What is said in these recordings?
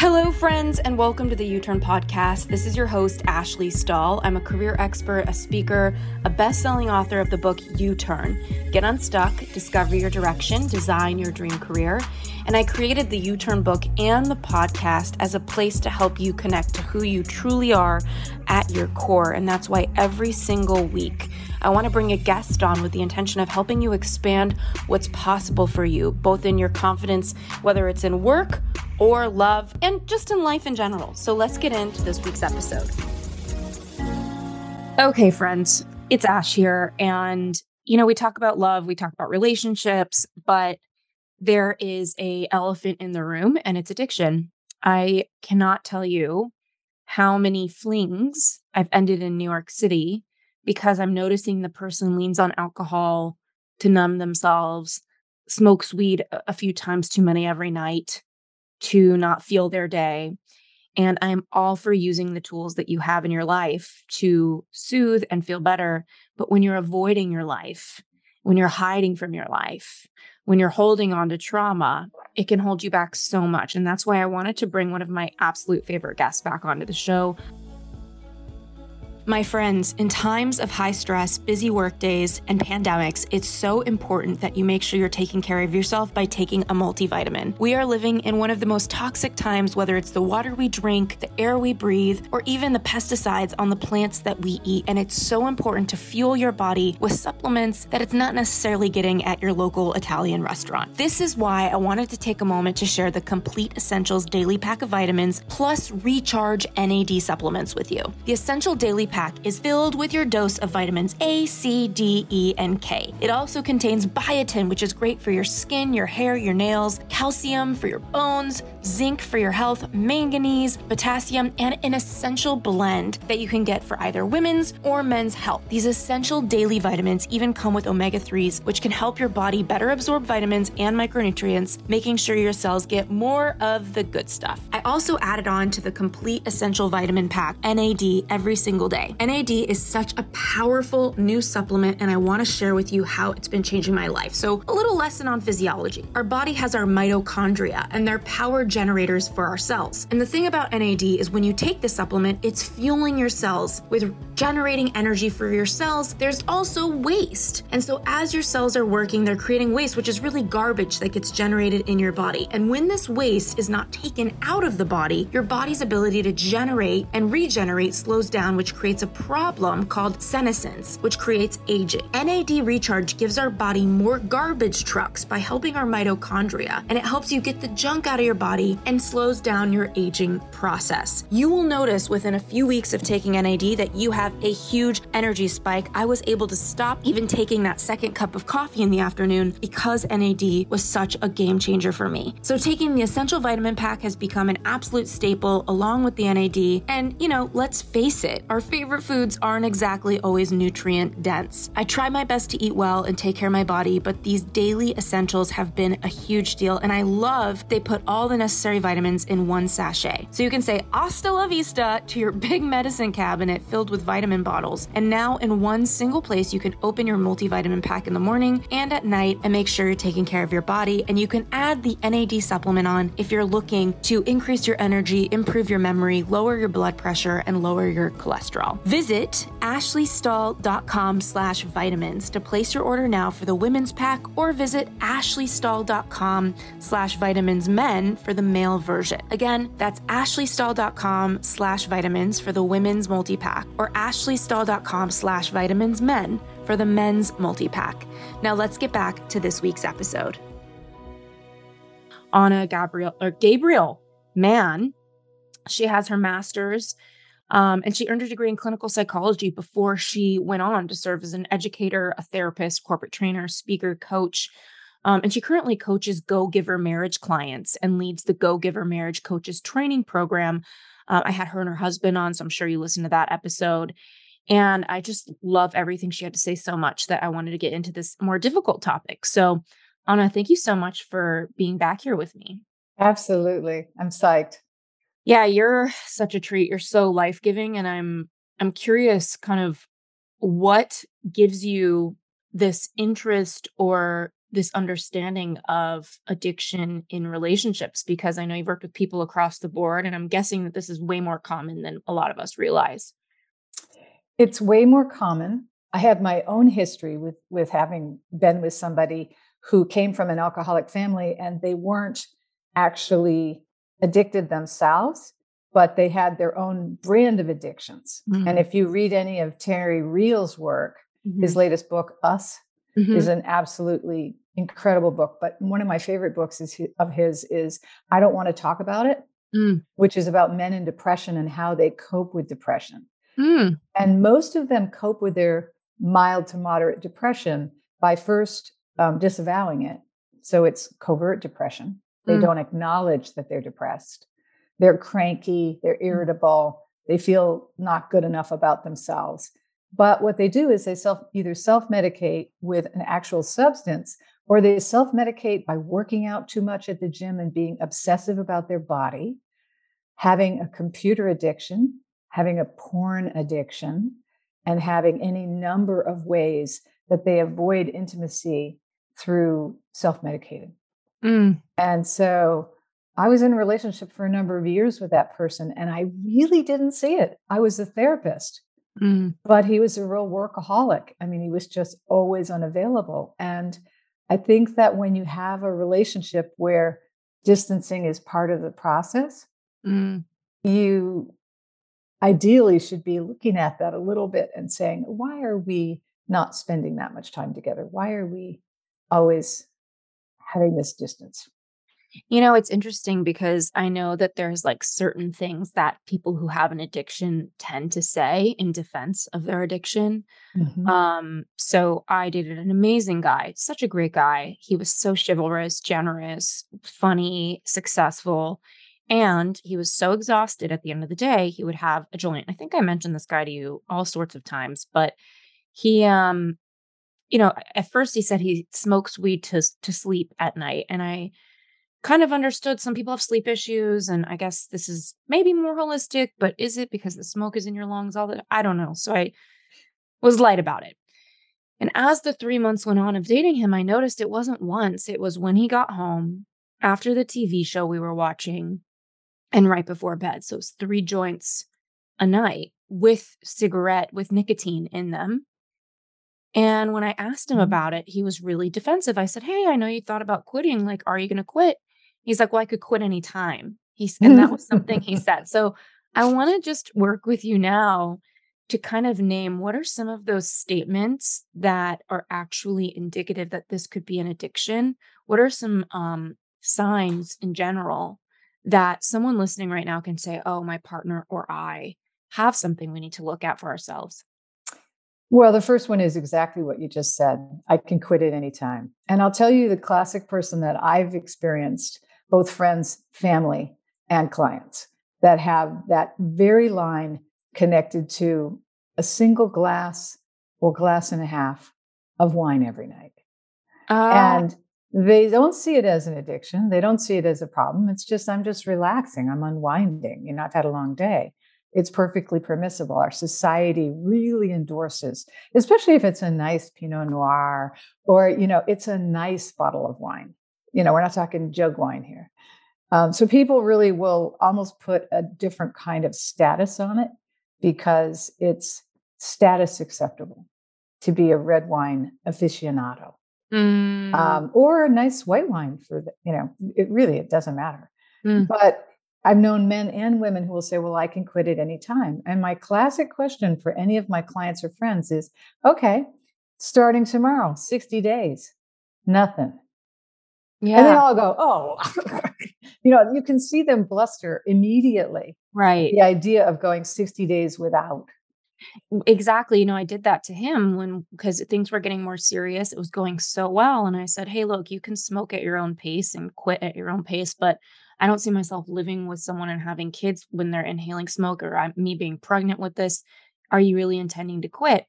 Hello, friends, and welcome to the U Turn Podcast. This is your host, Ashley Stahl. I'm a career expert, a speaker, a best selling author of the book U Turn Get Unstuck, Discover Your Direction, Design Your Dream Career. And I created the U Turn book and the podcast as a place to help you connect to who you truly are at your core. And that's why every single week, I want to bring a guest on with the intention of helping you expand what's possible for you, both in your confidence, whether it's in work or love, and just in life in general. So let's get into this week's episode. Okay, friends, it's Ash here. And, you know, we talk about love, we talk about relationships, but there is a elephant in the room and it's addiction. I cannot tell you how many flings I've ended in New York City because I'm noticing the person leans on alcohol to numb themselves, smokes weed a few times too many every night, to not feel their day. And I'm all for using the tools that you have in your life to soothe and feel better. But when you're avoiding your life, when you're hiding from your life, when you're holding on to trauma, it can hold you back so much. And that's why I wanted to bring one of my absolute favorite guests back onto the show, my friends, in times of high stress, busy work days, and pandemics, it's so important that you make sure you're taking care of yourself by taking a multivitamin. We are living in one of the most toxic times, whether it's the water we drink, the air we breathe, or even the pesticides on the plants that we eat. And it's so important to fuel your body with supplements that it's not necessarily getting at your local Italian restaurant. This is why I wanted to take a moment to share the Complete Essentials Daily Pack of Vitamins plus Recharge NAD supplements with you. The Essential Daily Pack pack is filled with your dose of vitamins A, C, D, E, and K. It also contains biotin, which is great for your skin, your hair, your nails, calcium for your bones, zinc for your health, manganese, potassium, and an essential blend that you can get for either women's or men's health. These essential daily vitamins even come with omega 3s, which can help your body better absorb vitamins and micronutrients, making sure your cells get more of the good stuff. I also added on to the complete essential vitamin pack, NAD, every single day. NAD is such a powerful new supplement, and I want to share with you how it's been changing my life. So, a little lesson on physiology. Our body has our mitochondria, and they're power generators for our cells. And the thing about NAD is when you take the supplement, it's fueling your cells with generating energy for your cells. There's also waste. And so, as your cells are working, they're creating waste, which is really garbage that gets generated in your body. And when this waste is not taken out of the body, your body's ability to generate and regenerate slows down, which creates a problem called senescence, which creates aging. NAD recharge gives our body more garbage trucks by helping our mitochondria, and it helps you get the junk out of your body and slows down your aging process. You will notice within a few weeks of taking NAD that you have a huge energy spike. I was able to stop even taking that second cup of coffee in the afternoon because NAD was such a game changer for me. So, taking the essential vitamin pack has become an absolute staple along with the NAD. And, you know, let's face it, our favorite Favorite foods aren't exactly always nutrient dense. I try my best to eat well and take care of my body, but these daily essentials have been a huge deal, and I love they put all the necessary vitamins in one sachet. So you can say hasta la vista to your big medicine cabinet filled with vitamin bottles. And now in one single place, you can open your multivitamin pack in the morning and at night and make sure you're taking care of your body. And you can add the NAD supplement on if you're looking to increase your energy, improve your memory, lower your blood pressure, and lower your cholesterol. Visit ashleystahl.com slash vitamins to place your order now for the women's pack or visit ashleystahl.com slash vitamins men for the male version. Again, that's ashleystahl.com slash vitamins for the women's multi-pack or ashleystahl.com slash vitamins men for the men's multi-pack. Now let's get back to this week's episode. Ana Gabriel or Gabriel Mann, she has her master's um, and she earned a degree in clinical psychology before she went on to serve as an educator, a therapist, corporate trainer, speaker, coach. Um, and she currently coaches Go Giver marriage clients and leads the Go Giver marriage coaches training program. Uh, I had her and her husband on, so I'm sure you listened to that episode. And I just love everything she had to say so much that I wanted to get into this more difficult topic. So, Ana, thank you so much for being back here with me. Absolutely. I'm psyched yeah, you're such a treat. You're so life-giving and I'm I'm curious kind of what gives you this interest or this understanding of addiction in relationships because I know you've worked with people across the board, and I'm guessing that this is way more common than a lot of us realize. It's way more common. I have my own history with with having been with somebody who came from an alcoholic family and they weren't actually addicted themselves, but they had their own brand of addictions. Mm-hmm. And if you read any of Terry Real's work, mm-hmm. his latest book, Us, mm-hmm. is an absolutely incredible book. But one of my favorite books is of his is I Don't Want to Talk About It, mm. which is about men in depression and how they cope with depression. Mm. And most of them cope with their mild to moderate depression by first um, disavowing it. So it's covert depression. They mm. don't acknowledge that they're depressed. They're cranky, they're mm. irritable, they feel not good enough about themselves. But what they do is they self either self-medicate with an actual substance or they self-medicate by working out too much at the gym and being obsessive about their body, having a computer addiction, having a porn addiction, and having any number of ways that they avoid intimacy through self-medicating. Mm. And so I was in a relationship for a number of years with that person and I really didn't see it. I was a therapist. Mm. But he was a real workaholic. I mean, he was just always unavailable. And I think that when you have a relationship where distancing is part of the process, mm. you ideally should be looking at that a little bit and saying, why are we not spending that much time together? Why are we always having this distance? You know, it's interesting because I know that there's like certain things that people who have an addiction tend to say in defense of their addiction. Mm-hmm. Um, so I dated an amazing guy, such a great guy. He was so chivalrous, generous, funny, successful. And he was so exhausted at the end of the day, he would have a joint. I think I mentioned this guy to you all sorts of times, but he um you know, at first he said he smokes weed to to sleep at night and I kind of understood some people have sleep issues and i guess this is maybe more holistic but is it because the smoke is in your lungs all the i don't know so i was light about it and as the three months went on of dating him i noticed it wasn't once it was when he got home after the tv show we were watching and right before bed so it's three joints a night with cigarette with nicotine in them and when I asked him mm-hmm. about it, he was really defensive. I said, Hey, I know you thought about quitting. Like, are you going to quit? He's like, well, I could quit anytime. He's, and that was something he said. So I want to just work with you now to kind of name what are some of those statements that are actually indicative that this could be an addiction? What are some um, signs in general that someone listening right now can say, oh, my partner or I have something we need to look at for ourselves? Well, the first one is exactly what you just said. I can quit at any time. And I'll tell you the classic person that I've experienced both friends, family, and clients that have that very line connected to a single glass or glass and a half of wine every night. Uh, and they don't see it as an addiction. They don't see it as a problem. It's just, I'm just relaxing. I'm unwinding. You know, I've had a long day. It's perfectly permissible. Our society really endorses, especially if it's a nice Pinot Noir or, you know, it's a nice bottle of wine. You know, we're not talking jug wine here. Um, so people really will almost put a different kind of status on it because it's status acceptable to be a red wine aficionado mm. um, or a nice white wine for the, you know it really it doesn't matter mm. but i've known men and women who will say well i can quit at any time and my classic question for any of my clients or friends is okay starting tomorrow 60 days nothing yeah. And they all go, oh, you know, you can see them bluster immediately. Right. The idea of going 60 days without. Exactly. You know, I did that to him when, because things were getting more serious. It was going so well. And I said, hey, look, you can smoke at your own pace and quit at your own pace, but I don't see myself living with someone and having kids when they're inhaling smoke or I'm, me being pregnant with this. Are you really intending to quit?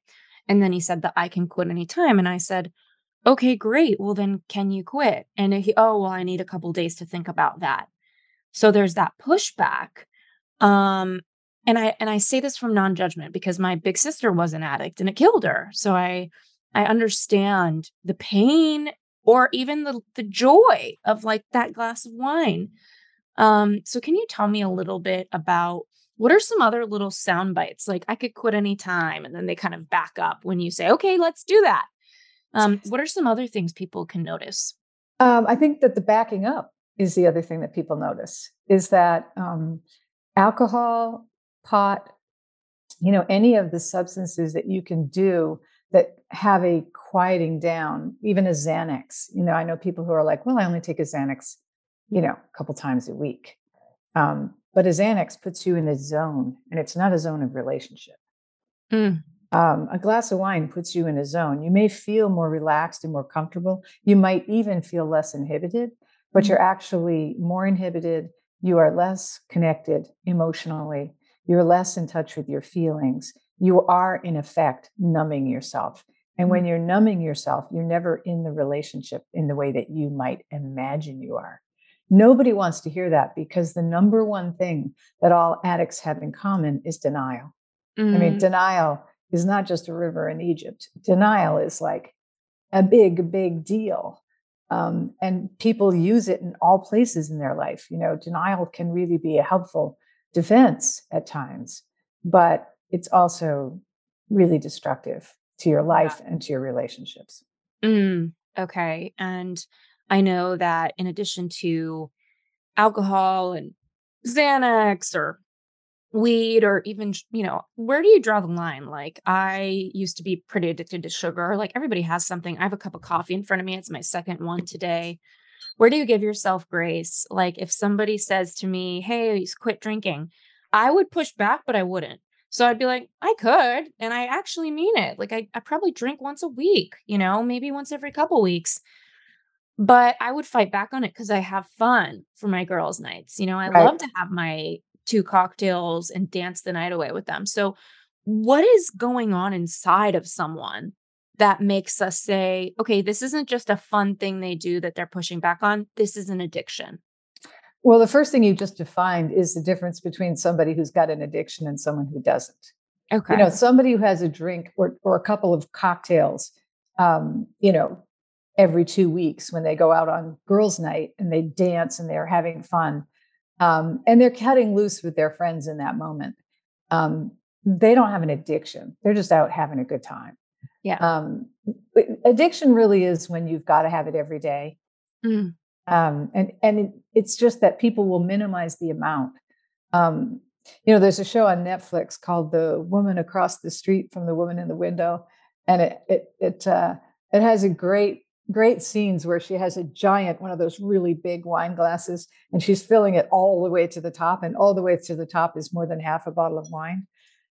And then he said that I can quit anytime. And I said, okay, great. Well, then can you quit? And he, oh, well, I need a couple days to think about that. So there's that pushback. Um, and I and I say this from non-judgment because my big sister was an addict and it killed her. So I I understand the pain or even the the joy of like that glass of wine. Um, so can you tell me a little bit about what are some other little sound bites? Like I could quit anytime, and then they kind of back up when you say, okay, let's do that. Um, what are some other things people can notice? Um, I think that the backing up is the other thing that people notice is that um, alcohol, pot, you know, any of the substances that you can do that have a quieting down, even a Xanax. You know, I know people who are like, well, I only take a Xanax, you know, a couple times a week. Um, but a Xanax puts you in a zone, and it's not a zone of relationship. Mm. Um, a glass of wine puts you in a zone. You may feel more relaxed and more comfortable. You might even feel less inhibited, but you're actually more inhibited. You are less connected emotionally. You're less in touch with your feelings. You are, in effect, numbing yourself. And when mm. you're numbing yourself, you're never in the relationship in the way that you might imagine you are. Nobody wants to hear that because the number one thing that all addicts have in common is denial. Mm. I mean, mm. denial is not just a river in Egypt. Denial is like a big, big deal. Um, and people use it in all places in their life. You know, denial can really be a helpful defense at times, but it's also really destructive to your life yeah. and to your relationships. Mm, okay. And I know that in addition to alcohol and Xanax or weed or even you know where do you draw the line? Like i used to be pretty addicted to sugar like everybody has something. I have a cup of coffee in front of me it's my second one today. Where do you give yourself grace? Like if somebody says to me hey quit drinking i would push back but i wouldn't. So i'd be like i could and i actually mean it. Like i, I probably drink once a week you know maybe once every couple weeks. But I would fight back on it because I have fun for my girls' nights. You know, I right. love to have my two cocktails and dance the night away with them. So, what is going on inside of someone that makes us say, okay, this isn't just a fun thing they do that they're pushing back on, this is an addiction? Well, the first thing you just defined is the difference between somebody who's got an addiction and someone who doesn't. Okay. You know, somebody who has a drink or, or a couple of cocktails, um, you know, every two weeks when they go out on girls' night and they dance and they're having fun. Um, and they're cutting loose with their friends in that moment. Um, they don't have an addiction. They're just out having a good time. Yeah. Um, addiction really is when you've got to have it every day. Mm. Um, and and it, it's just that people will minimize the amount. Um, you know, there's a show on Netflix called "The Woman Across the Street from the Woman in the Window," and it it it uh, it has a great great scenes where she has a giant one of those really big wine glasses and she's filling it all the way to the top and all the way to the top is more than half a bottle of wine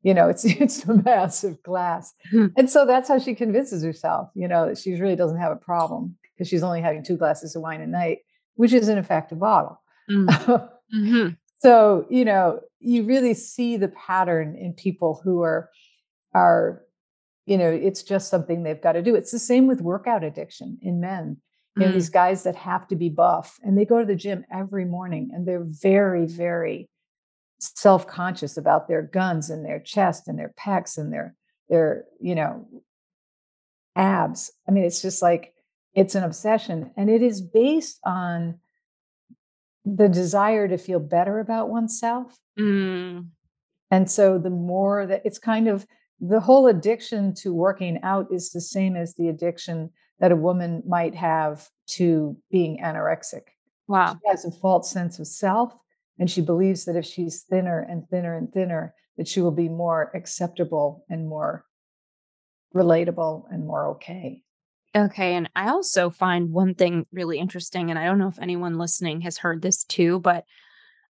you know it's it's a massive glass hmm. and so that's how she convinces herself you know that she really doesn't have a problem because she's only having two glasses of wine a night which is in effect a bottle mm. mm-hmm. so you know you really see the pattern in people who are are you know it's just something they've got to do it's the same with workout addiction in men you know mm. these guys that have to be buff and they go to the gym every morning and they're very very self-conscious about their guns and their chest and their pecs and their their you know abs i mean it's just like it's an obsession and it is based on the desire to feel better about oneself mm. and so the more that it's kind of the whole addiction to working out is the same as the addiction that a woman might have to being anorexic. Wow. She has a false sense of self, and she believes that if she's thinner and thinner and thinner, that she will be more acceptable and more relatable and more okay. Okay. And I also find one thing really interesting, and I don't know if anyone listening has heard this too, but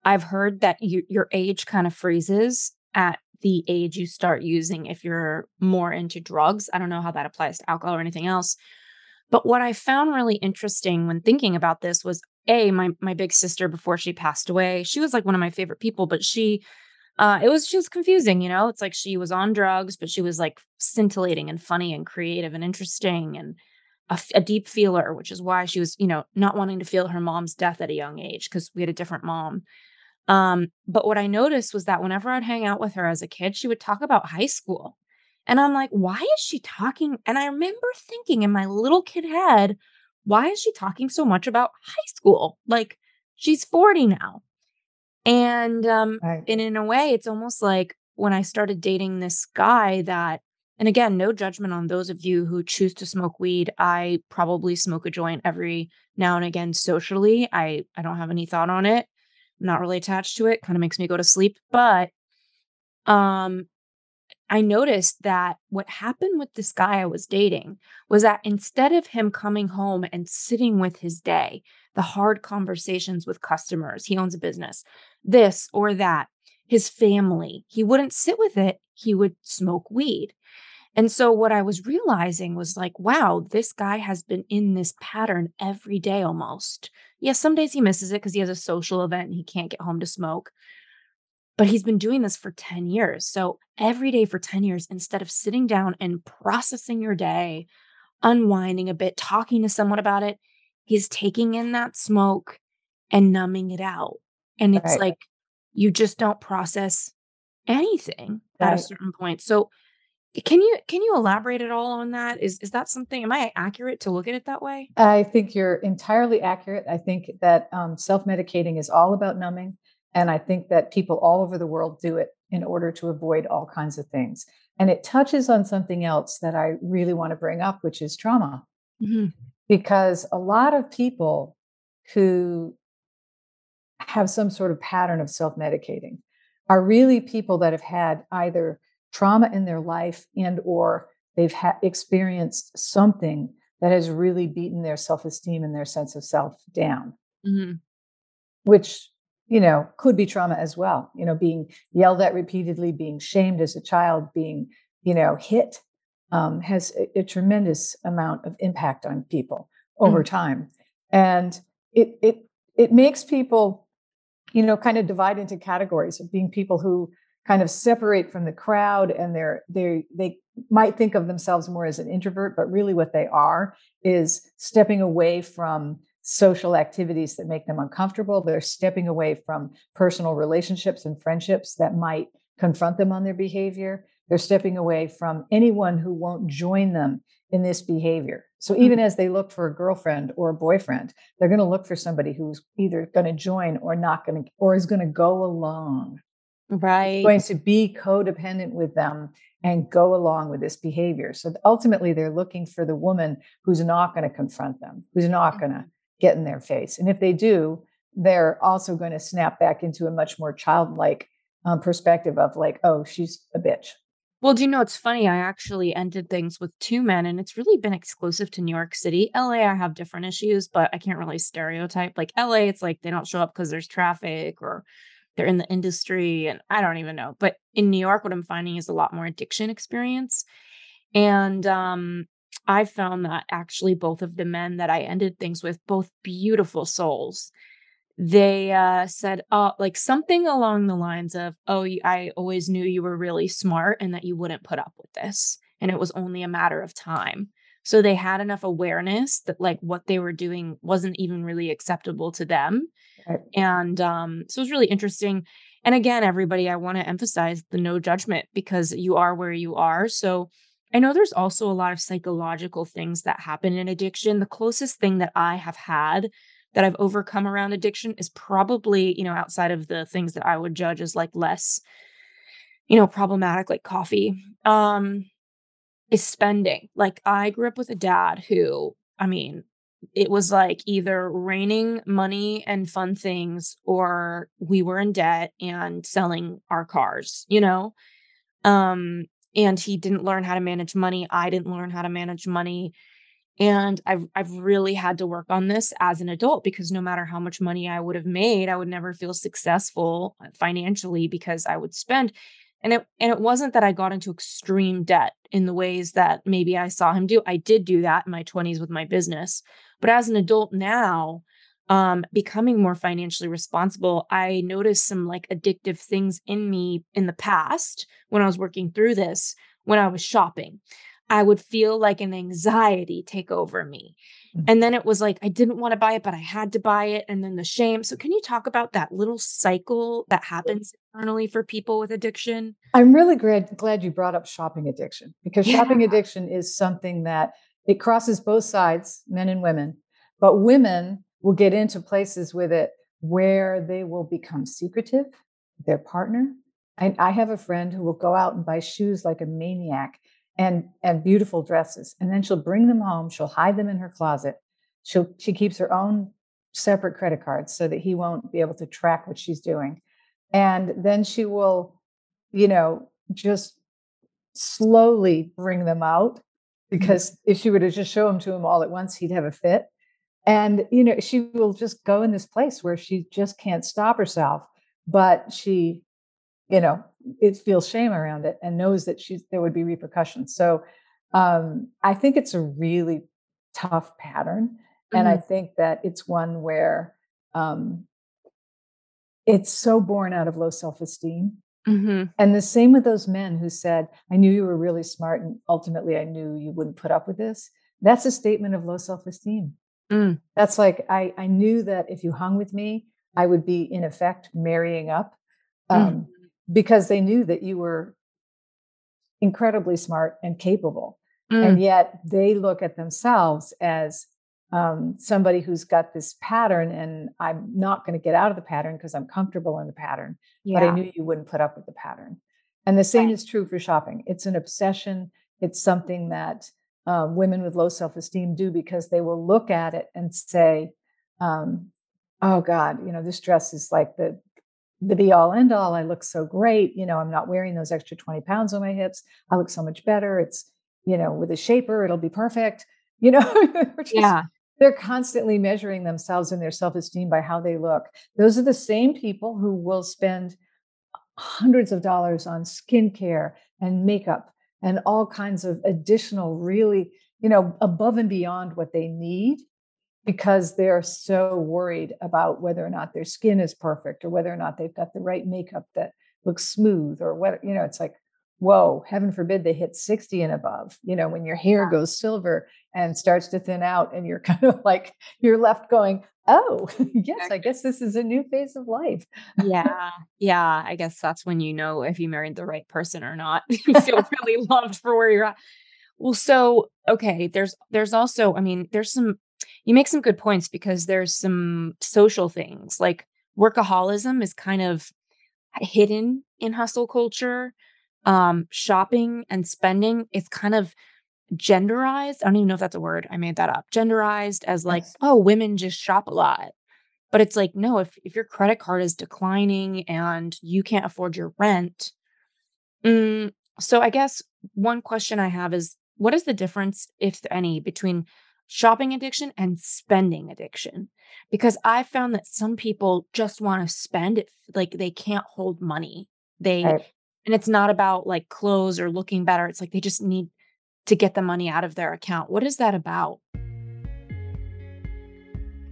I've heard that you, your age kind of freezes at the age you start using if you're more into drugs. I don't know how that applies to alcohol or anything else. But what I found really interesting when thinking about this was a my my big sister before she passed away. She was like one of my favorite people, but she uh it was just confusing, you know? It's like she was on drugs, but she was like scintillating and funny and creative and interesting and a, a deep feeler, which is why she was, you know, not wanting to feel her mom's death at a young age because we had a different mom. Um, but what I noticed was that whenever I'd hang out with her as a kid, she would talk about high school. And I'm like, why is she talking? And I remember thinking in my little kid head, why is she talking so much about high school? Like she's 40 now. And um Right. and in a way it's almost like when I started dating this guy that and again, no judgment on those of you who choose to smoke weed. I probably smoke a joint every now and again socially. I I don't have any thought on it. Not really attached to it. Kind of makes me go to sleep, but um I noticed that what happened with this guy I was dating was that instead of him coming home and sitting with his day, the hard conversations with customers, he owns a business, this or that, his family, he wouldn't sit with it. He would smoke weed. And so what I was realizing was like, wow, this guy has been in this pattern every day almost. Yes, some days he misses it because he has a social event and he can't get home to smoke but he's been doing this for 10 years. So every day for 10 years, instead of sitting down and processing your day, unwinding a bit, talking to someone about it, he's taking in that smoke and numbing it out. And it's Right. like you just don't process anything at a certain point. So can you can you elaborate at all on that? Is is that something am I accurate to look at it that way? I think you're entirely accurate. I think that um, self medicating is all about numbing. And I think that people all over the world do it in order to avoid all kinds of things. And it touches on something else that I really want to bring up, which is trauma. Mhm. Because a lot of people who have some sort of pattern of self medicating are really people that have had either trauma in their life and or they've ha- experienced something that has really beaten their self-esteem and their sense of self down. Mhm. which you know could be trauma as well you know being yelled at repeatedly being shamed as a child being you know hit um, has a, a tremendous amount of impact on people over time. And it it it makes people you know kind of divide into categories of being people who kind of separate from the crowd and they're they they might think of themselves more as an introvert but really what they are is stepping away from social activities that make them uncomfortable. They're stepping away from personal relationships and friendships that might confront them on their behavior. They're stepping away from anyone who won't join them in this behavior. So hmm. even as they look for a girlfriend or a boyfriend they're going to look for somebody who's either going to join or not going to or is going to go along Right. going to be codependent with them and go along with this behavior. So ultimately, they're looking for the woman who's not going to confront them, who's not going to get in their face. And if they do, they're also going to snap back into a much more childlike um, perspective of like, oh, she's a bitch. Well, do you know it's funny? I actually ended things with two men, and it's really been exclusive to New York City. LA, I have different issues, but I can't really stereotype. Like LA, it's like they don't show up because there's traffic or they're in the industry, and I don't even know. But in New York, what I'm finding is a lot more addiction experience. And um, I found that actually both of the men that I ended things with, both beautiful souls, they uh, said, uh, like something along the lines of, Oh, I always knew you were really smart and that you wouldn't put up with this. And it was only a matter of time. So they had enough awareness that like what they were doing wasn't even really acceptable to them. Right. And um, so it was really interesting. And again, everybody, I want to emphasize the no judgment because you are where you are. So I know there's also a lot of psychological things that happen in addiction. The closest thing that I have had that I've overcome around addiction is probably, you know, outside of the things that I would judge as like less, you know, problematic, like coffee, um, is spending. Like I grew up with a dad who, I mean, it was like either raining money and fun things or we were in debt and selling our cars, you know? Um, and he didn't learn how to manage money. I didn't learn how to manage money. And I've I've really had to work on this as an adult because no matter how much money I would have made, I would never feel successful uh, financially because I would spend. And it and it wasn't that I got into extreme debt in the ways that maybe I saw him do. I did do that in my 20s with my business. But as an adult now, um becoming more financially responsible, I noticed some like addictive things in me in the past when I was working through this when I was shopping. I would feel like an anxiety take over me. Mm. And then it was like I didn't want to buy it, but I had to buy it. And then the shame. So, can you talk about that little cycle that happens internally for people with addiction? I'm really glad, glad you brought up shopping addiction because Yeah. shopping addiction is something that it crosses both sides, men and women. but women will get into places with it where they will become secretive their partner I, I have a friend who will go out and buy shoes like a maniac and and beautiful dresses and then she'll bring them home she'll hide them in her closet. She'll she keeps her own separate credit cards so that he won't be able to track what she's doing. And then she will you know just slowly bring them out mm-hmm. because if she were to just show them to him all at once he'd have a fit. And you know she will just go in this place where she just can't stop herself but she you know it feels shame around it and knows that she's there would be repercussions so um, i think it's a really tough pattern mm-hmm. and i mm-hmm. think that it's one where um, it's so born out of low self-esteem mm-hmm. and the same with those men who said i knew you were really smart and ultimately i knew you wouldn't put up with this that's a statement of low self-esteem mm. that's like I, I knew that if you hung with me i would be in effect marrying up mm. um, mm because they knew that you were incredibly smart and capable. Mm. And yet they look at themselves as um, somebody who's got this pattern, and I'm not going to get out of the pattern because I'm comfortable in the pattern. Yeah. But I knew you wouldn't put up with the pattern. And the same right. is true for shopping. It's an obsession. It's something that um, women with low self esteem do because they will look at it and say, um, "Oh God, you know this dress is like the the be all end all. I look so great. You know, I'm not wearing those extra 20 pounds on my hips. I look so much better. It's, you know, with a shaper, it'll be perfect. You know, just, yeah. They're constantly measuring themselves and their self esteem by how they look. Those are the same people who will spend hundreds of dollars on skincare and makeup and all kinds of additional, really, you know, above and beyond what they need because they're so worried about whether or not their skin is perfect or whether or not they've got the right makeup that looks smooth or what you know it's like whoa heaven forbid they hit 60 and above you know when your hair goes silver and starts to thin out and you're kind of like you're left going oh yes i guess this is a new phase of life. Yeah. Yeah i guess that's when you know if you married the right person or not. You feel really loved for where you're at. Well so okay there's there's also i mean there's some you make some good points because there's some social things like workaholism is kind of hidden in hustle culture. Um, shopping and spending, it's kind of genderized. I don't even know if that's a word. I made that up. Genderized as like, yes. oh, women just shop a lot. But it's like, no, if if your credit card is declining and you can't afford your rent. Mm, so I guess one question I have is what is the difference, if any, between shopping addiction and spending addiction because i found that some people just want to spend it like they can't hold money. They right. and it's not about like clothes or looking better it's like they just need to get the money out of their account. What is that about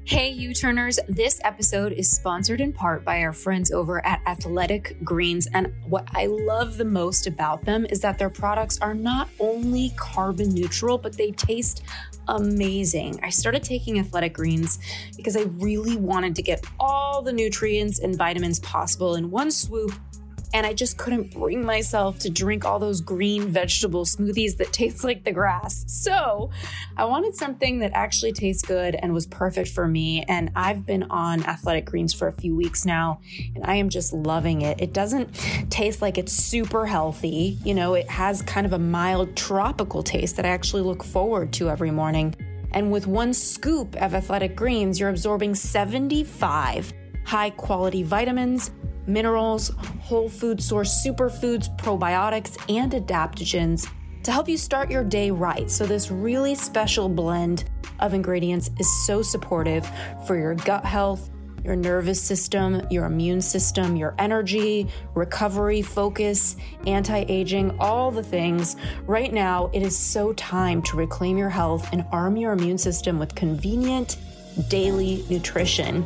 Hey, U Turners. This episode is sponsored in part by our friends over at Athletic Greens. And what I love the most about them is that their products are not only carbon neutral, but they taste amazing. I started taking athletic greens because I really wanted to get all the nutrients and vitamins possible in one swoop and I just couldn't bring myself to drink all those green vegetable smoothies that taste like the grass. So I wanted something that actually tastes good and was perfect for me. And I've been on Athletic Greens for a few weeks now, and I am just loving it. It doesn't taste like it's super healthy, you know, it has kind of a mild tropical taste that I actually look forward to every morning. And with one scoop of Athletic Greens, you're absorbing 75 high quality vitamins minerals, whole food source superfoods, probiotics, and adaptogens to help you start your day right. So, this really special blend of ingredients is so supportive for your gut health, your nervous system, your immune system, your energy, recovery, focus, anti aging, all the things. Right now, it is so time to reclaim your health and arm your immune system with convenient daily nutrition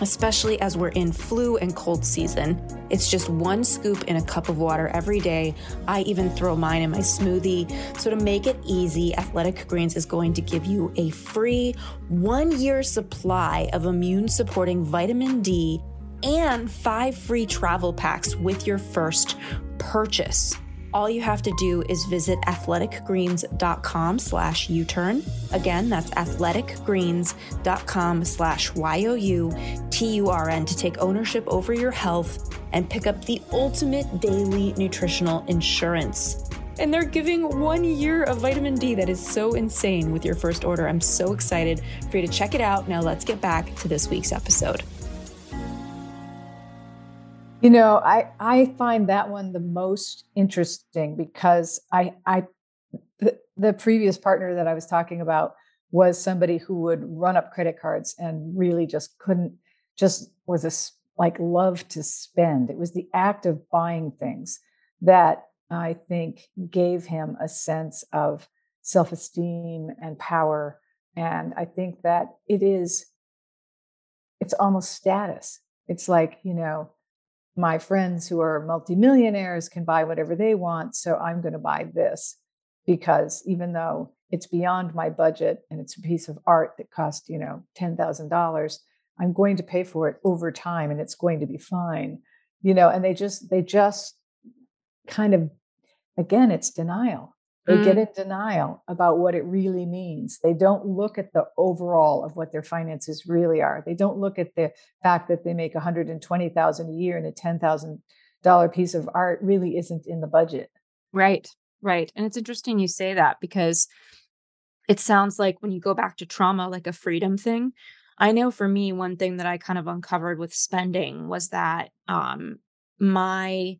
especially as we're in flu and cold season. It's just one scoop in a cup of water every day. I even throw mine in my smoothie. So, to make it easy, Athletic Greens is going to give you a free one year supply of immune supporting vitamin D and five free travel packs with your first purchase. All you have to do is visit athleticgreens.com slash U-turn. Again, that's athleticgreens.com slash Y-O-U-T-U-R-N to take ownership over your health and pick up the ultimate daily nutritional insurance. And they're giving one year of vitamin D. That is so insane with your first order. I'm so excited for you to check it out. Now let's get back to this week's episode. You know, I I find that one the most interesting because I I the, the previous partner that I was talking about was somebody who would run up credit cards and really just couldn't just was a like love to spend. It was the act of buying things that I think gave him a sense of self-esteem and power and I think that it is it's almost status. It's like, you know, my friends who are multimillionaires can buy whatever they want. So I'm going to buy this because even though it's beyond my budget and it's a piece of art that cost, you know, $10,000, I'm going to pay for it over time and it's going to be fine. You know, and they just, they just kind of, again, it's denial. They mm. get in denial about what it really means. They don't look at the overall of what their finances really are. They don't look at the fact that they make 120,000 a year and a $10,000 piece of art really isn't in the budget. Right. Right. And it's interesting you say that because it sounds like when you go back to trauma like a freedom thing. I know for me one thing that I kind of uncovered with spending was that um my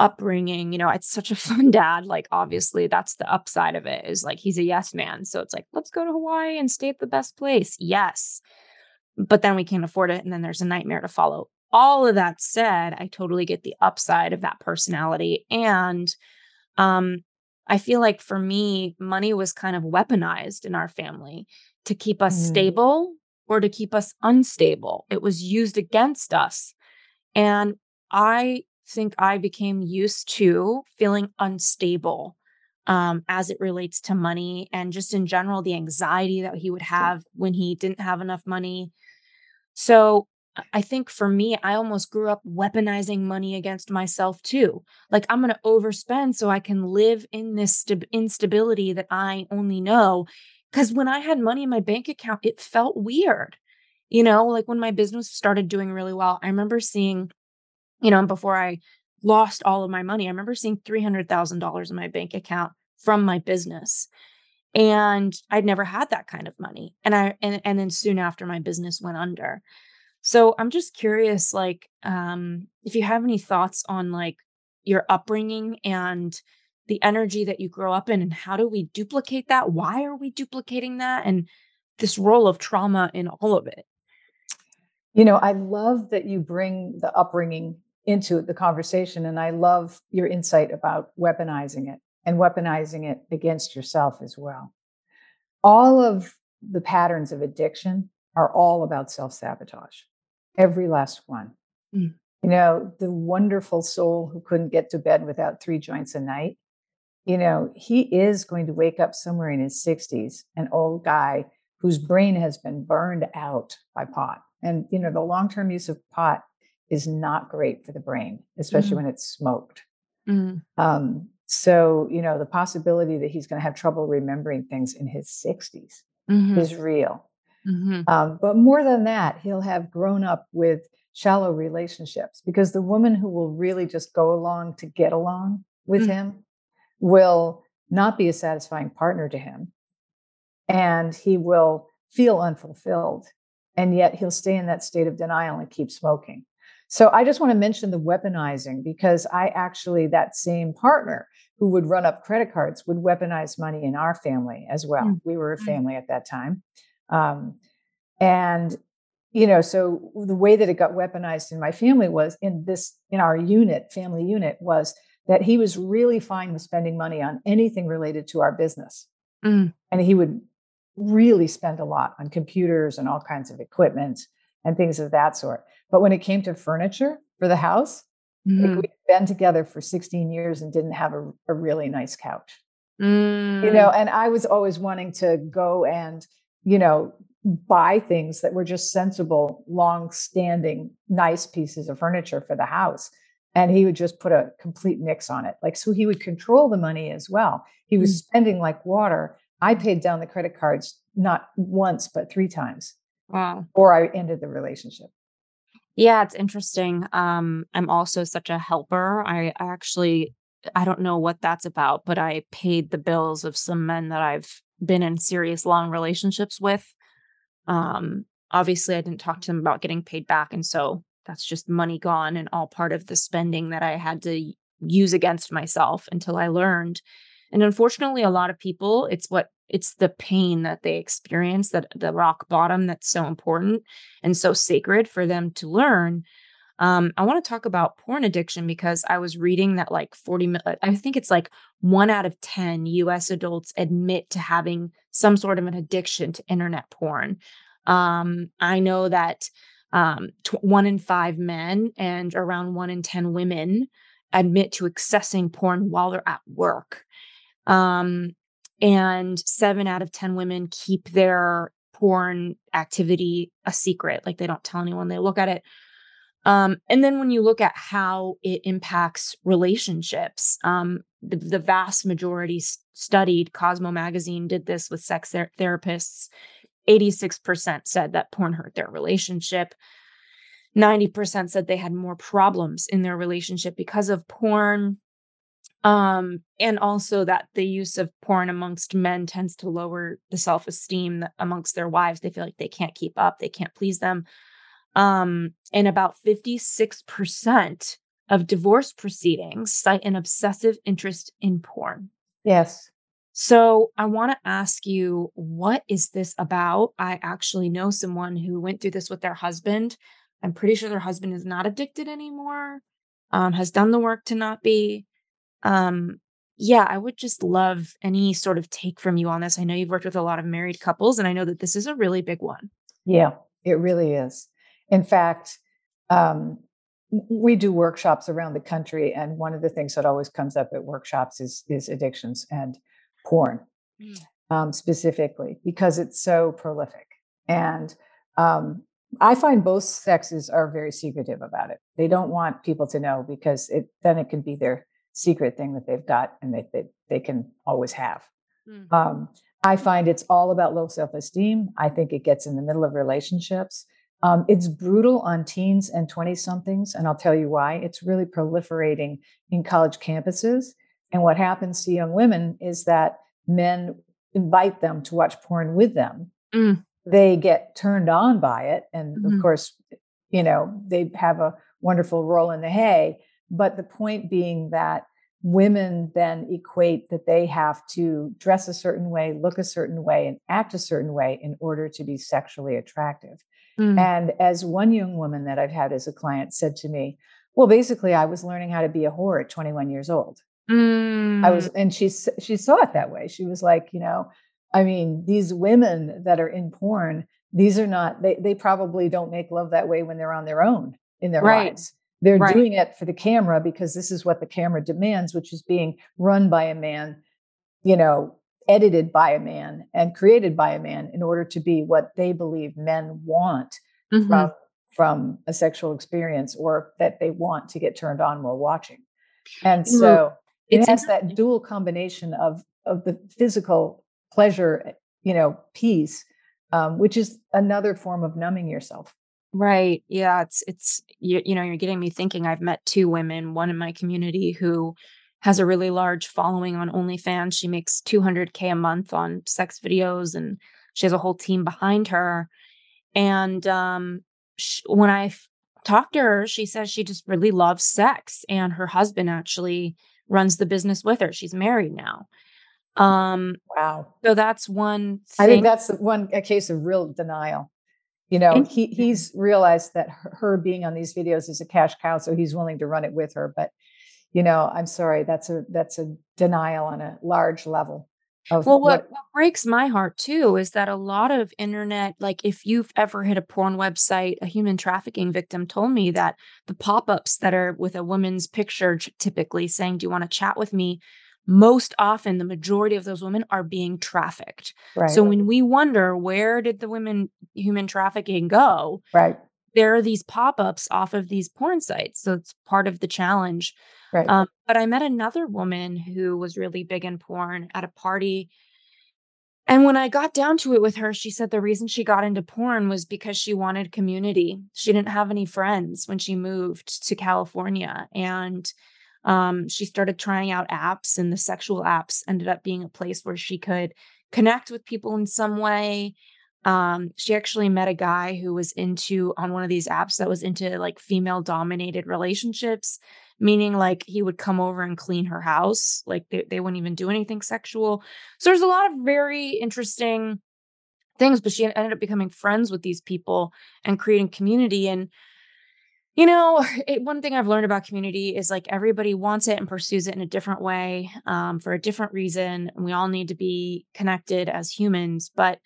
upbringing you know it's such a fun dad like obviously that's the upside of it is like he's a yes man so it's like let's go to hawaii and stay at the best place. Yes but then we can't afford it and then there's a nightmare to follow. All of that said i totally get the upside of that personality and um i feel like for me money was kind of weaponized in our family to keep us mm. stable or to keep us unstable. It was used against us and i think I became used to feeling unstable um, as it relates to money and just in general, the anxiety that he would have when he didn't have enough money. So I think for me, I almost grew up weaponizing money against myself too. Like, I'm going to overspend so I can live in this st- instability that I only know. Because when I had money in my bank account, it felt weird. You know, like when my business started doing really well, I remember seeing you know, before I lost all of my money, I remember seeing $300,000 in my bank account from my business. And I'd never had that kind of money. And I, and, and then soon after my business went under. So I'm just curious, like, um, if you have any thoughts on like your upbringing and the energy that you grow up in and how do we duplicate that? Why are we duplicating that? And this role of trauma in all of it. You know, I love that you bring the upbringing into the conversation. And I love your insight about weaponizing it and weaponizing it against yourself as well. All of the patterns of addiction are all about self sabotage, every last one. Mm. You know, the wonderful soul who couldn't get to bed without three joints a night, you know, he is going to wake up somewhere in his 60s, an old guy whose brain has been burned out by pot. And, you know, the long term use of pot is not great for the brain, especially mm-hmm. when it's smoked. Mm-hmm. Um, so, you know, the possibility that he's going to have trouble remembering things in his 60s mm-hmm. is real. Mm-hmm. Um, but more than that, he'll have grown up with shallow relationships because the woman who will really just go along to get along with mm. him will not be a satisfying partner to him. And he will feel unfulfilled. And yet he'll stay in that state of denial and keep smoking. So I just want to mention the weaponizing because I actually, that same partner who would run up credit cards would weaponize money in our family as well. Mm-hmm. We were a mm. family at that time. Um, and, you know, so the way that it got weaponized in my family was in this, in our unit, family unit, was that he was really fine with spending money on anything related to our business. Mm. And he would really spend a lot on computers and all kinds of equipment and things of that sort. But when it came to furniture for the house, mm-hmm. like we'd been together for 16 years and didn't have a, a really nice couch. Mm. You know, mm. and I was always wanting to go and, you know, buy things that were just sensible, long standing, nice pieces of furniture for the house. and he would just put a complete nix on it. Like, so he would control the money as well. He was mm. spending like water. I paid down the credit cards not once, but three times. Wow. Or I ended the relationship. Yeah, it's interesting. Um, I'm also such a helper. I, I actually, I don't know what that's about, but I paid the bills of some men that I've been in serious long relationships with. Um, obviously, I didn't talk to them about getting paid back. And so that's just money gone and all part of the spending that I had to use against myself until I learned. And unfortunately, a lot of people, it's what it's the pain that they experience, that the rock bottom that's so important and so sacred for them to learn. Um, I want to talk about porn addiction because I was reading that like 40, I think it's like one out of 10 US adults admit to having some sort of an addiction to internet porn. Um, I know that um, one in five men and around one in 10 women admit to accessing porn while they're at work. Um, and seven out of 10 women keep their porn activity a secret. Like they don't tell anyone they look at it. Um, and then when you look at how it impacts relationships, um, the, the, vast majority studied, Cosmo magazine did this with sex ther- therapists 86% said that porn hurt their relationship. 90% said they had more problems in their relationship because of porn. Um, and also that the use of porn amongst men tends to lower the self esteem amongst their wives. They feel like they can't keep up, they can't please them. Um, and about 56% of divorce proceedings cite an obsessive interest in porn. Yes. So I want to ask you, what is this about? I actually know someone who went through this with their husband. I'm pretty sure their husband is not addicted anymore, um, has done the work to not be. Um, yeah, I would just love any sort of take from you on this. I know you've worked with a lot of married couples, and I know that this is a really big one. Yeah, it really is. In fact, um, we do workshops around the country, and one of the things that always comes up at workshops is is addictions. And porn mm. um, specifically because it's so prolific. And um, I find both sexes are very secretive about it. They don't want people to know because it then it can be their secret thing that they've got and they they, they can always have. Mm. Um, I find it's all about low self esteem. I think it gets in the middle of relationships. Um, it's brutal on teens and 20 somethings, and I'll tell you why. It's really proliferating in college campuses and what happens to young women is that men invite them to watch porn with them. Mm. They get turned on by it. And mm-hmm. of course, you know, they have a wonderful roll in the hay. But the point being that women then equate that they have to dress a certain way, look a certain way, and act a certain way in order to be sexually attractive. Mm. And as one young woman that I've had as a client said to me, well, basically, I was learning how to be a whore at 21 years old. Mm. I was, mm. and she she saw it that way. She was like, you know, I mean, these women that are in porn, these are not. They they probably don't make love that way when they're on their own in their right. lives. They're right. doing it for the camera because this is what the camera demands, which is being run by a man, you know, edited by a man and created by a man in order to be what they believe men want mm-hmm. from from a sexual experience or that they want to get turned on while watching. And so it has that dual combination of of the physical pleasure, eh, you know, piece, um, which is another form of numbing yourself. Right. Yeah. It's it's you, you know you're getting me thinking. I've met two women, one in my community who has a really large following on OnlyFans. She makes 200k a month on sex videos, and she has a whole team behind her. And um, she, when I f- talked to her, she says she just really loves sex, and her husband actually runs the business with her. She's married now. Um, wow. So that's one. Thing. I think that's one a case of real denial. You know, he he's realized that her, being on these videos is a cash cow, so he's willing to run it with her. But you know, I'm sorry, that's a that's a denial on a large level well what, what, what breaks my heart too is that a lot of internet like if you've ever hit a porn website a human trafficking victim told me that the pop-ups that are with a woman's picture typically saying do you want to chat with me most often the majority of those women are being trafficked right. so when we wonder where did the women human trafficking go right there are these pop-ups off of these porn sites. So it's part of the challenge. Right. Um, but I met another woman who was really big in porn at a party. And when I got down to it with her, she said the reason she got into porn was because she wanted community. She didn't have any friends when she moved to California. And um, she started trying out apps, and the sexual apps ended up being a place where she could connect with people in some way. Um she actually met a guy who was into on one of these apps that was into like female dominated relationships meaning like he would come over and clean her house like they, they wouldn't even do anything sexual. So there's a lot of very interesting things but she ended up becoming friends with these people and creating community and you know it, one thing i've learned about community is like everybody wants it and pursues it in a different way um, for a different reason and we all need to be connected as humans but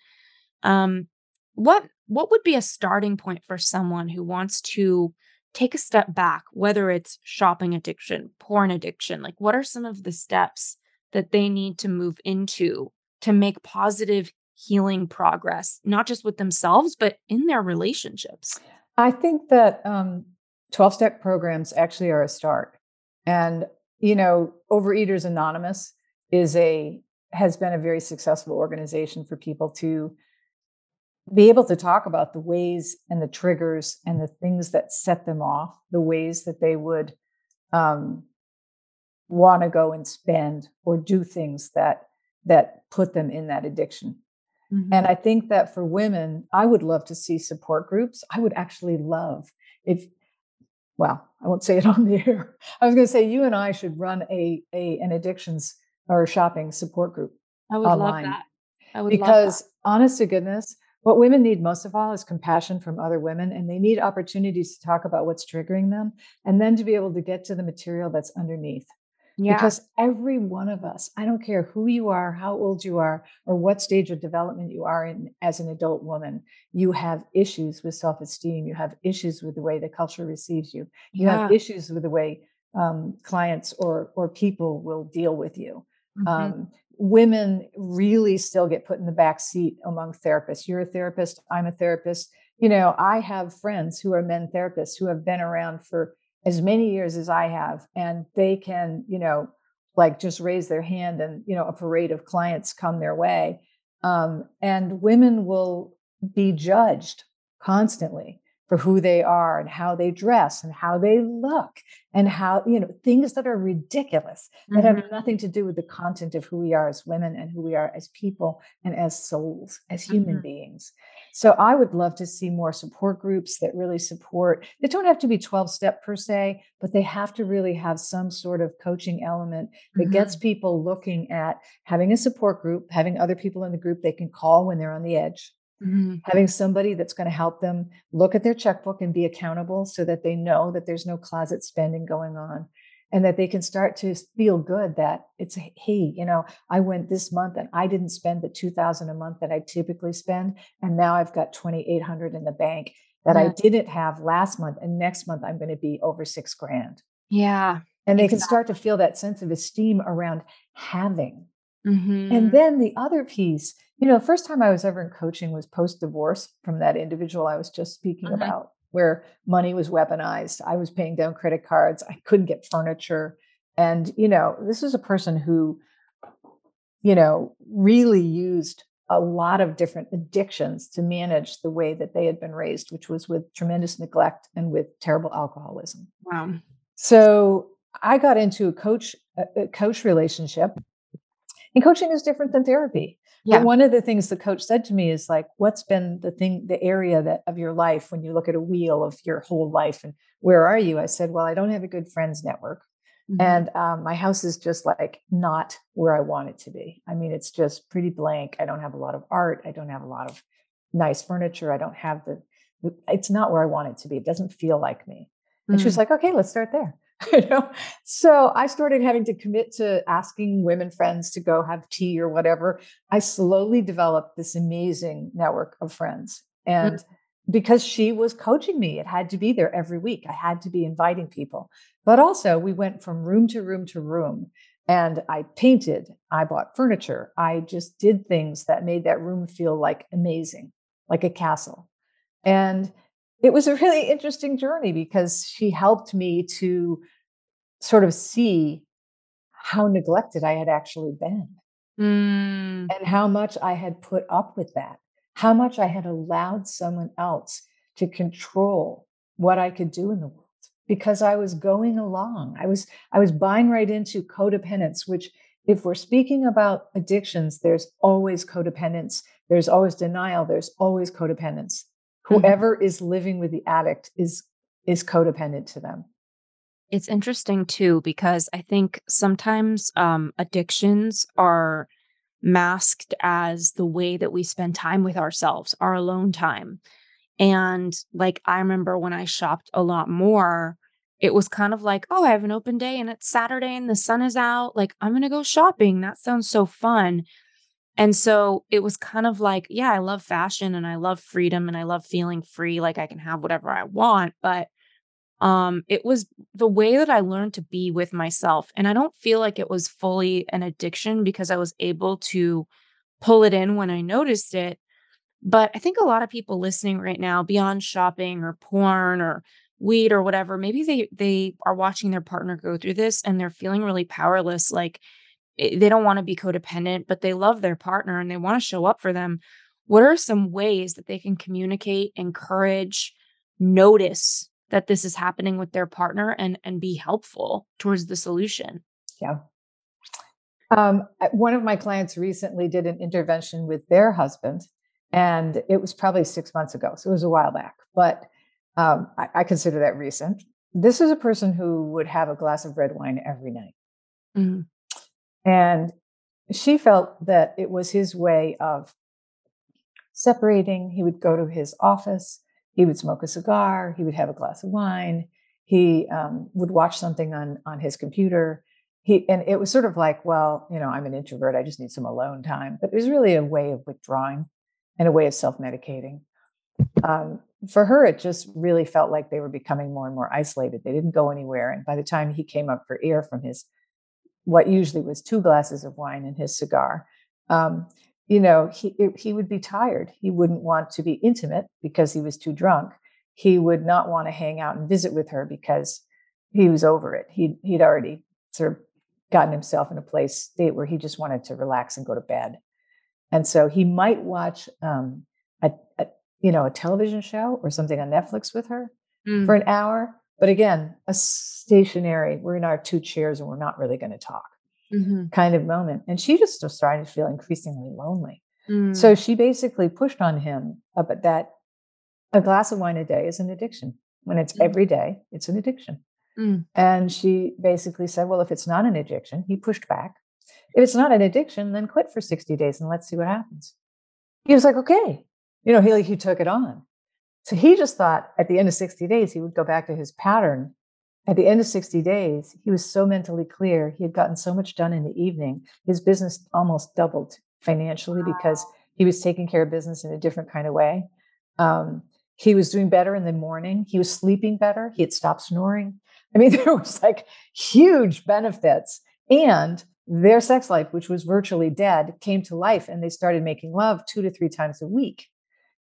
um, what what would be a starting point for someone who wants to take a step back, whether it's shopping addiction, porn addiction? Like, what are some of the steps that they need to move into to make positive healing progress, not just with themselves, but in their relationships? I think that um, 12 step programs actually are a start. And, you know, Overeaters Anonymous is a has been a very successful organization for people to be able to talk about the ways and the triggers and the things that set them off, the ways that they would um, want to go and spend or do things that that put them in that addiction. Mm-hmm. And I think that for women, I would love to see support groups. I would actually love if well, I won't say it on the air. I was going to say you and I should run a, a an addictions or shopping support group. I would online. love that. I would because honest to goodness, what women need most of all is compassion from other women, and they need opportunities to talk about what's triggering them and then to be able to get to the material that's underneath. Yeah. Because every one of us, I don't care who you are, how old you are, or what stage of development you are in as an adult woman, you have issues with self esteem. You have issues with the way the culture receives you. You yeah. have issues with the way um, clients or, or people will deal with you. Mm-hmm. Um, women really still get put in the back seat among therapists. You're a therapist, I'm a therapist. You know, I have friends who are men therapists who have been around for as many years as I have, and they can, you know, like just raise their hand and, you know, a parade of clients come their way. Um, and women will be judged constantly for who they are and how they dress and how they look and how you know things that are ridiculous that mm-hmm. have nothing to do with the content of who we are as women and who we are as people and as souls as human mm-hmm. beings so i would love to see more support groups that really support they don't have to be 12 step per se but they have to really have some sort of coaching element that mm-hmm. gets people looking at having a support group having other people in the group they can call when they're on the edge Mm-hmm. Having somebody that's going to help them look at their checkbook and be accountable so that they know that there's no closet spending going on and that they can start to feel good that it's hey you know i went this month and i didn't spend the 2000 a month that i typically spend and now i've got 2800 in the bank that i didn't have last month and next month i'm going to be over 6 grand yeah and they exactly. can start to feel that sense of esteem around having mm-hmm. and then the other piece you know, the first time I was ever in coaching was post divorce from that individual I was just speaking uh-huh. about, where money was weaponized. I was paying down credit cards. I couldn't get furniture. And, you know, this is a person who, you know, really used a lot of different addictions to manage the way that they had been raised, which was with tremendous neglect and with terrible alcoholism. Wow. So I got into a coach a coach relationship. And coaching is different than therapy. Yeah. But one of the things the coach said to me is like, what's been the thing, the area that of your life when you look at a wheel of your whole life and where are you? I said, well, I don't have a good friends network. Mm-hmm. And um, my house is just like not where I want it to be. I mean, it's just pretty blank. I don't have a lot of art. I don't have a lot of nice furniture. I don't have the, it's not where I want it to be. It doesn't feel like me. And mm-hmm. she was mm. like, okay, let's start there. you know? So i started having to commit to asking women friends to go have tea or whatever. I slowly developed this amazing network of friends and mm-hmm. because she was coaching me it had to be there every week. I had to be inviting people. But also we went from room to room to room and i painted i bought furniture i just did things that made that room feel like amazing like a castle. And it was a really interesting journey because she helped me to sort of see how neglected I had actually been Mm. and how much I had put up with that, how much I had allowed someone else to control what I could do in the world because I was going along. I was I was buying right into codependence, which if we're speaking about addictions, there's always codependence, there's always denial, there's always codependence. Mhm. Whoever is living with the addict is is codependent to them. It's interesting too because I think sometimes um, addictions are masked as the way that we spend time with ourselves, our alone time. And like I remember when I shopped a lot more, it was kind of like, oh, I have an open day and it's Saturday and the sun is out. Like, I'm going to go shopping. That sounds so fun. And so it was kind of like, yeah, I love fashion and I love freedom and I love feeling free. Like, I can have whatever I want. But um it was the way that i learned to be with myself and i don't feel like it was fully an addiction because i was able to pull it in when i noticed it but i think a lot of people listening right now beyond shopping or porn or weed or whatever maybe they they are watching their partner go through this and they're feeling really powerless like they don't want to be codependent but they love their partner and they want to show up for them what are some ways that they can communicate encourage notice that this is happening with their partner and and be helpful towards the solution. Yeah. Um, one of my clients recently did an intervention with their husband, and it was probably six months ago. So it was a while back, but um, I, I consider that recent. This is a person who would have a glass of red wine every night. Mhm. And she felt that it was his way of separating. He would go to his office, he would smoke a cigar, he would have a glass of wine, he um, would watch something on on his computer. He and it was sort of like, well, you know, I'm an introvert, I just need some alone time. But it was really a way of withdrawing and a way of self-medicating. Um, for her, it just really felt like they were becoming more and more isolated. They didn't go anywhere. And by the time he came up for air from his what usually was two glasses of wine and his cigar, um, you know, he he would be tired. He wouldn't want to be intimate because he was too drunk. He would not want to hang out and visit with her because he was over it. He he'd already sort of gotten himself in a place state where he just wanted to relax and go to bed. And so he might watch um, a, a you know a television show or something on Netflix with her Mm. for an hour. But again, a stationary. We're in our two chairs and we're not really going to talk Mhm. kind of moment. And she just was starting to feel increasingly lonely. Mm. So she basically pushed on him about that a glass of wine a day is an addiction. When it's Mm. every day, it's an addiction. Mm. And she basically said, well, if it's not an addiction, he pushed back. If it's not an addiction, then quit for 60 days and let's see what happens. He was like, okay. You know, he, he took it on. So he just thought at the end of 60 days, he would go back to his pattern. At the end of 60 days, he was so mentally clear. He had gotten so much done in the evening. His business almost doubled financially because he was taking care of business in a different kind of way. Um, he was doing better in the morning. He was sleeping better. He had stopped snoring. I mean, there was like huge benefits. And their sex life, which was virtually dead, came to life and they started making love two to three times a week.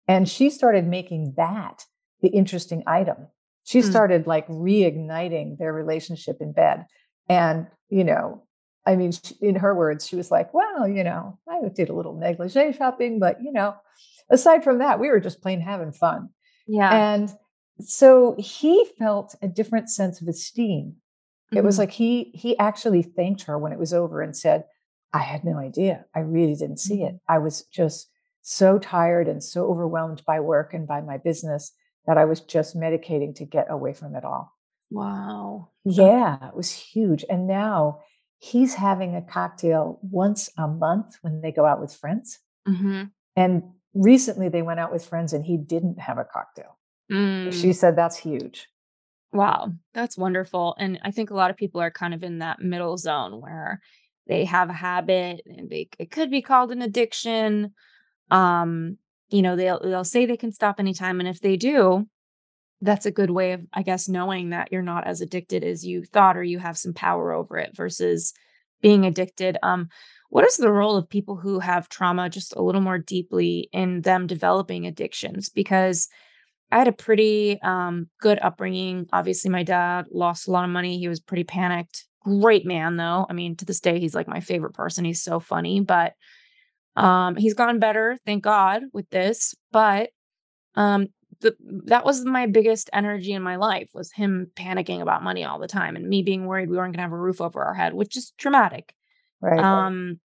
And she started making that the interesting item. She Hmm. started like reigniting their relationship in bed. And, you know, I mean, in her words, she was like, well, you know, I did a little negligee shopping, but, you know, aside from that, we were just plain having fun. Yeah. And so he felt a different sense of esteem. It was Mhm. like he he actually thanked her when it was over and said, I had no idea. I really didn't see it. I was just so tired and so overwhelmed by work and by my business that I was just medicating to get away from it all. wow. Yeah, it was huge. And now he's having a cocktail once a month when they go out with friends. Mhm. And recently they went out with friends and he didn't have a cocktail. Mm. She said that's huge. Wow, that's wonderful. And I think a lot of people are kind of in that middle zone where they have a habit and they it could be called an addiction. Um, you know, they'll they'll say they can stop anytime and if they do, that's a good way of I guess knowing that you're not as addicted as you thought or you have some power over it versus being addicted. Um what is the role of people who have trauma just a little more deeply in them developing addictions because I had a pretty um, good upbringing. Obviously, my dad lost a lot of money. He was pretty panicked. Great man, though. I mean, to this day, he's like my favorite person. He's so funny, but um, he's gotten better, thank God, with this. But um, the, that was my biggest energy in my life was him panicking about money all the time and me being worried we weren't going to have a roof over our head, which is traumatic. Right. Um,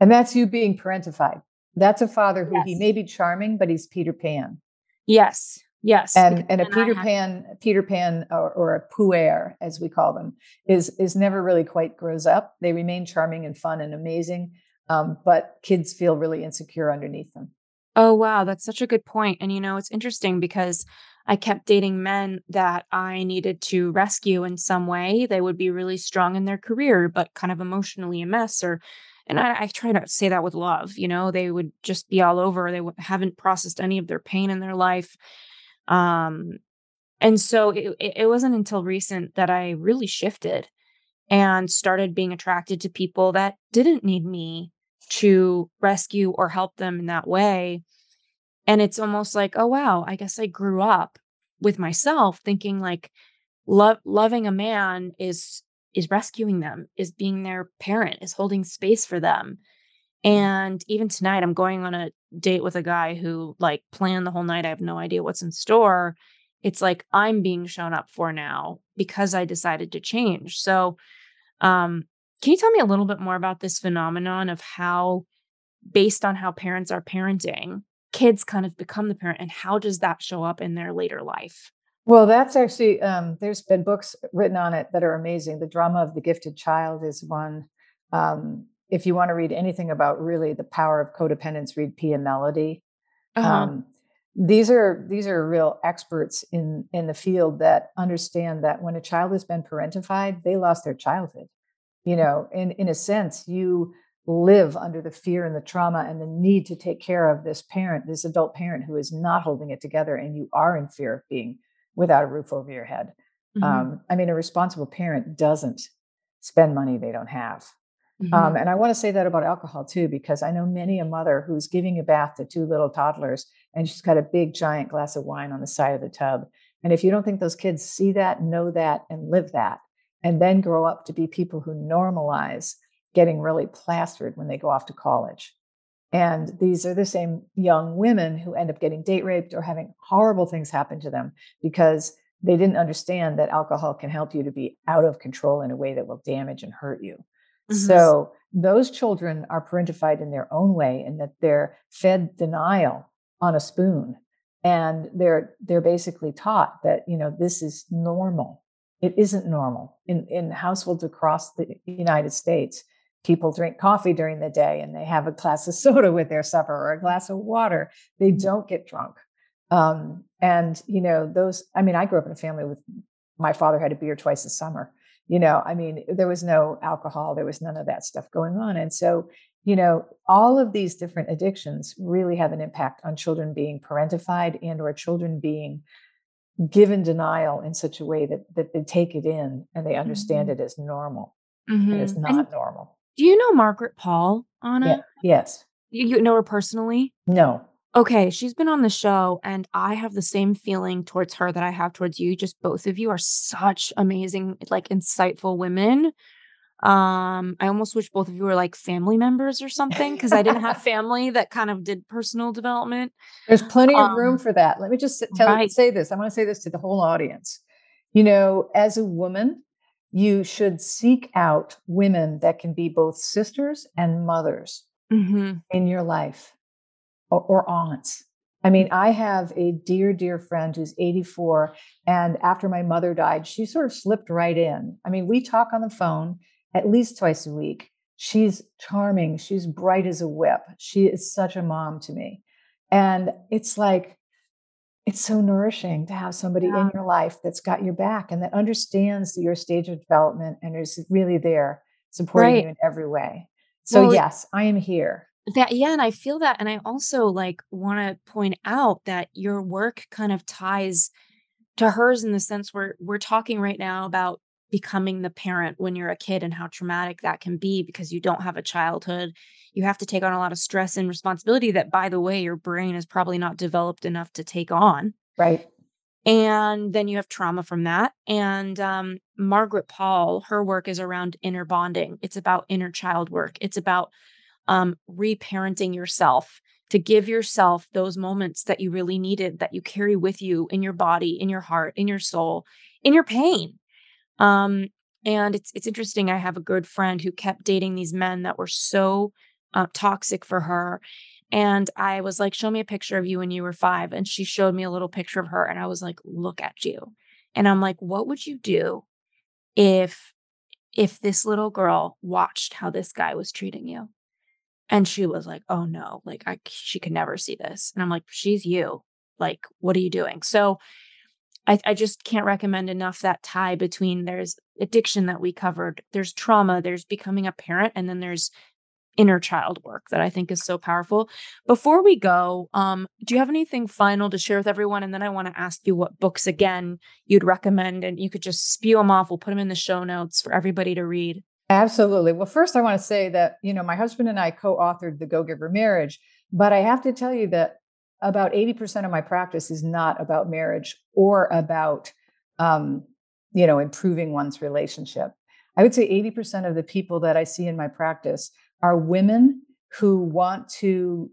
and that's you being parentified. That's a father who yes. he may be charming, but he's Peter Pan. Yes. Yes. And and a Peter Pan, Peter Pan or, or, a puer, as we call them, is is never really quite grows up. They remain charming and fun and amazing. Um, but kids feel really insecure underneath them. Oh wow, that's such a good point. And you know, it's interesting because I kept dating men that I needed to rescue in some way. They would be really strong in their career, but kind of emotionally a mess or and I, I, try to say that with love you know they would just be all over they w- haven't processed any of their pain in their life um and so it, it wasn't until recent that i really shifted and started being attracted to people that didn't need me to rescue or help them in that way and it's almost like oh wow i guess i grew up with myself thinking like love loving a man is is rescuing them, is being their parent, is holding space for them. And even tonight, I'm going on a date with a guy who like planned the whole night. I have no idea what's in store. It's like I'm being shown up for now because I decided to change. So, um, can you tell me a little bit more about this phenomenon of how, based on how parents are parenting, kids kind of become the parent, and how does that show up in their later life? Well, that's actually, um, there's been books written on it that are amazing. The Drama of the Gifted Child is one. Um, if you want to read anything about really the power of codependence, read Pia Mellody. Uh-huh. Um, these are these are real experts in in the field that understand that when a child has been parentified, they lost their childhood. You know, in in a sense, you live under the fear and the trauma and the need to take care of this parent, this adult parent who is not holding it together, and you are in fear of being without a roof over your head. Mm-hmm. Um, I mean, a responsible parent doesn't spend money they don't have. Um, mm-hmm. Um, and I want to say that about alcohol too, because I know many a mother who's giving a bath to two little toddlers and she's got a big giant glass of wine on the side of the tub. And if you don't think those kids see that, know that, and live that, and then grow up to be people who normalize getting really plastered when they go off to college, and these are the same young women who end up getting date raped or having horrible things happen to them because they didn't understand that alcohol can help you to be out of control in a way that will damage and hurt you. Mm-hmm. So those children are parentified in their own way in that they're fed denial on a spoon and they're they're basically taught that you know this is normal it isn't normal in in households across the united states people drink coffee during the day and they have a glass of soda with their supper or a glass of water. They mm-hmm. don't get drunk. Um, and, you know, those, I mean, I grew up in a family with my father had a beer twice a summer. You know, I mean, there was no alcohol, there was none of that stuff going on. And so, you know, all of these different addictions really have an impact on children being parentified and or children being given denial in such a way that that they take it in and they understand mm-hmm. it as normal. Mm-hmm. It is not and, normal. Do you know Margaret Paul, Anna? Yeah. Yes. You, you know her personally? No. Okay, she's been on the show, and I have the same feeling towards her that I have towards you. Just both of you are such amazing, like insightful women. Um, I almost wish both of you were like family members or something because I didn't have family that kind of did personal development. There's plenty um, of room um, for that. Let me just tell right. say this. I want to say this to the whole audience. You know, as a woman, you should seek out women that can be both sisters and mothers mm-hmm. in your life or, or, aunts. I mean, I have a dear, dear friend who's 84. And after my mother died, she sort of slipped right in. I mean, we talk on the phone at least twice a week. She's charming. She's bright as a whip. She is such a mom to me. And it's like, it's so nourishing to have somebody yeah. in your life that's got your back and that understands your stage of development and is really there supporting right. you in every way. So well, yes, I am here. That yeah, and I feel that and I also like want to point out that your work kind of ties to hers in the sense where we're talking right now about becoming the parent when you're a kid and how traumatic that can be because you don't have a childhood. You have to take on a lot of stress and responsibility that, by the way, your brain is probably not developed enough to take on. Right. And then you have trauma from that. And um, Margaret Paul, her work is around inner bonding. It's about inner child work. It's about um, reparenting yourself to give yourself those moments that you really needed that you carry with you in your body, in your heart, in your soul, in your pain. Um, and it's it's interesting. I have a good friend who kept dating these men that were so uh, toxic for her, and I was like, "Show me a picture of you when you were five. And she showed me a little picture of her, and I was like, "Look at you." And I'm like, "What would you do if if this little girl watched how this guy was treating you?" And she was like, "Oh no, like I she could never see this." And I'm like, "She's you. Like, what are you doing?" So I, I just can't recommend enough that tie between there's addiction that we covered, there's trauma, there's becoming a parent, and then there's inner child work that I think is so powerful. Before we go, um, do you have anything final to share with everyone? And then I want to ask you what books again you'd recommend, and you could just spew them off. We'll put them in the show notes for everybody to read. Absolutely. Well, first, I want to say that you know my husband and I co-authored the Go Giver Marriage, but I have to tell you that about 80% of my practice is not about marriage or about um, you know improving one's relationship i would say 80% of the people that i see in my practice are women who want to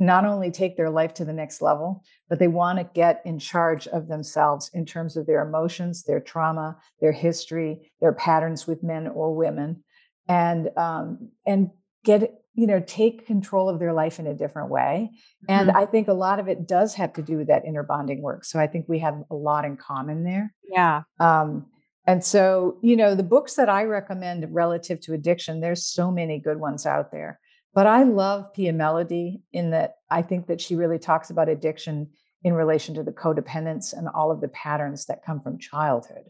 not only take their life to the next level but they want to get in charge of themselves in terms of their emotions their trauma their history their patterns with men or women. And um, and get you know take control of their life in a different way. And mm-hmm. i think a lot of it does have to do with that inner bonding work. So i think we have a lot in common there. Yeah. Um, and so you know the books that i recommend relative to addiction there's so many good ones out there but i love pia mellody in that i think that she really talks about addiction in relation to the codependence and all of the patterns that come from childhood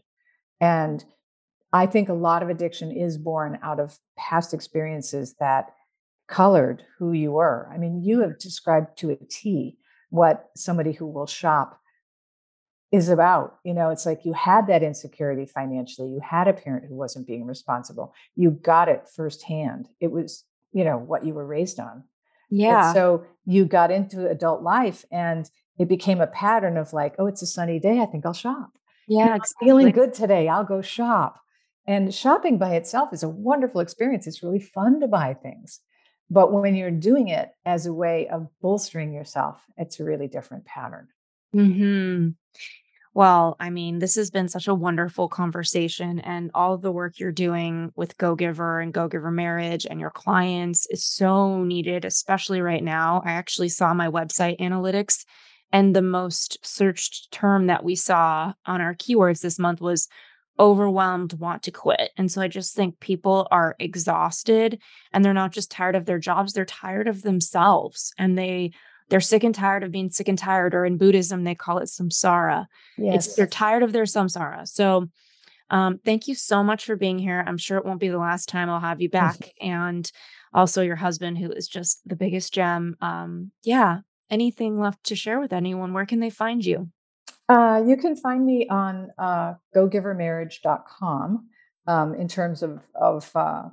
and i think a lot of addiction is born out of past experiences that colored who you were. I mean, you have described to a T what somebody who will shop is about. You know, it's like you had that insecurity financially, you had a parent who wasn't being responsible, you got it firsthand. It was, you know, what you were raised on. Yeah. And so you got into adult life and it became a pattern of like, oh, it's a sunny day. I think I'll shop. Yeah. Exactly. Feeling good today. I'll go shop. And shopping by itself is a wonderful experience. It's really fun to buy things. But when you're doing it as a way of bolstering yourself, it's a really different pattern. Hmm. Well, I mean, this has been such a wonderful conversation, and all of the work you're doing with Go Giver and Go Giver Marriage and your clients is so needed, especially right now. I actually saw my website analytics, and the most searched term that we saw on our keywords this month was overwhelmed, want to quit. And so I just think people are exhausted and they're not just tired of their jobs, they're tired of themselves and they they're sick and tired of being sick and tired or in Buddhism they call it samsara. Yes. It's, they're tired of their samsara. So um, thank you so much for being here. I'm sure it won't be the last time I'll have you back. and also your husband, who is just the biggest gem. Um, yeah. Anything left to share with anyone? Where can they find you? Uh, you can find me on uh, gogivermarriage.com um, in terms of, of uh,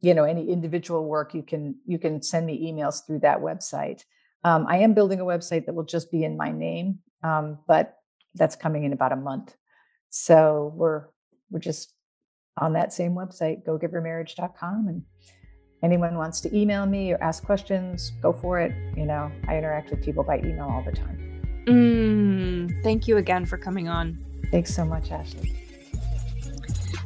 you know any individual work you can you can send me emails through that website um, i am building a website that will just be in my name um, but that's coming in about a month so we're we're just on that same website gogivermarriage.com and anyone wants to email me or ask questions go for it you know i interact with people by email all the time Mm, thank you again for coming on. Thanks so much, Ashley.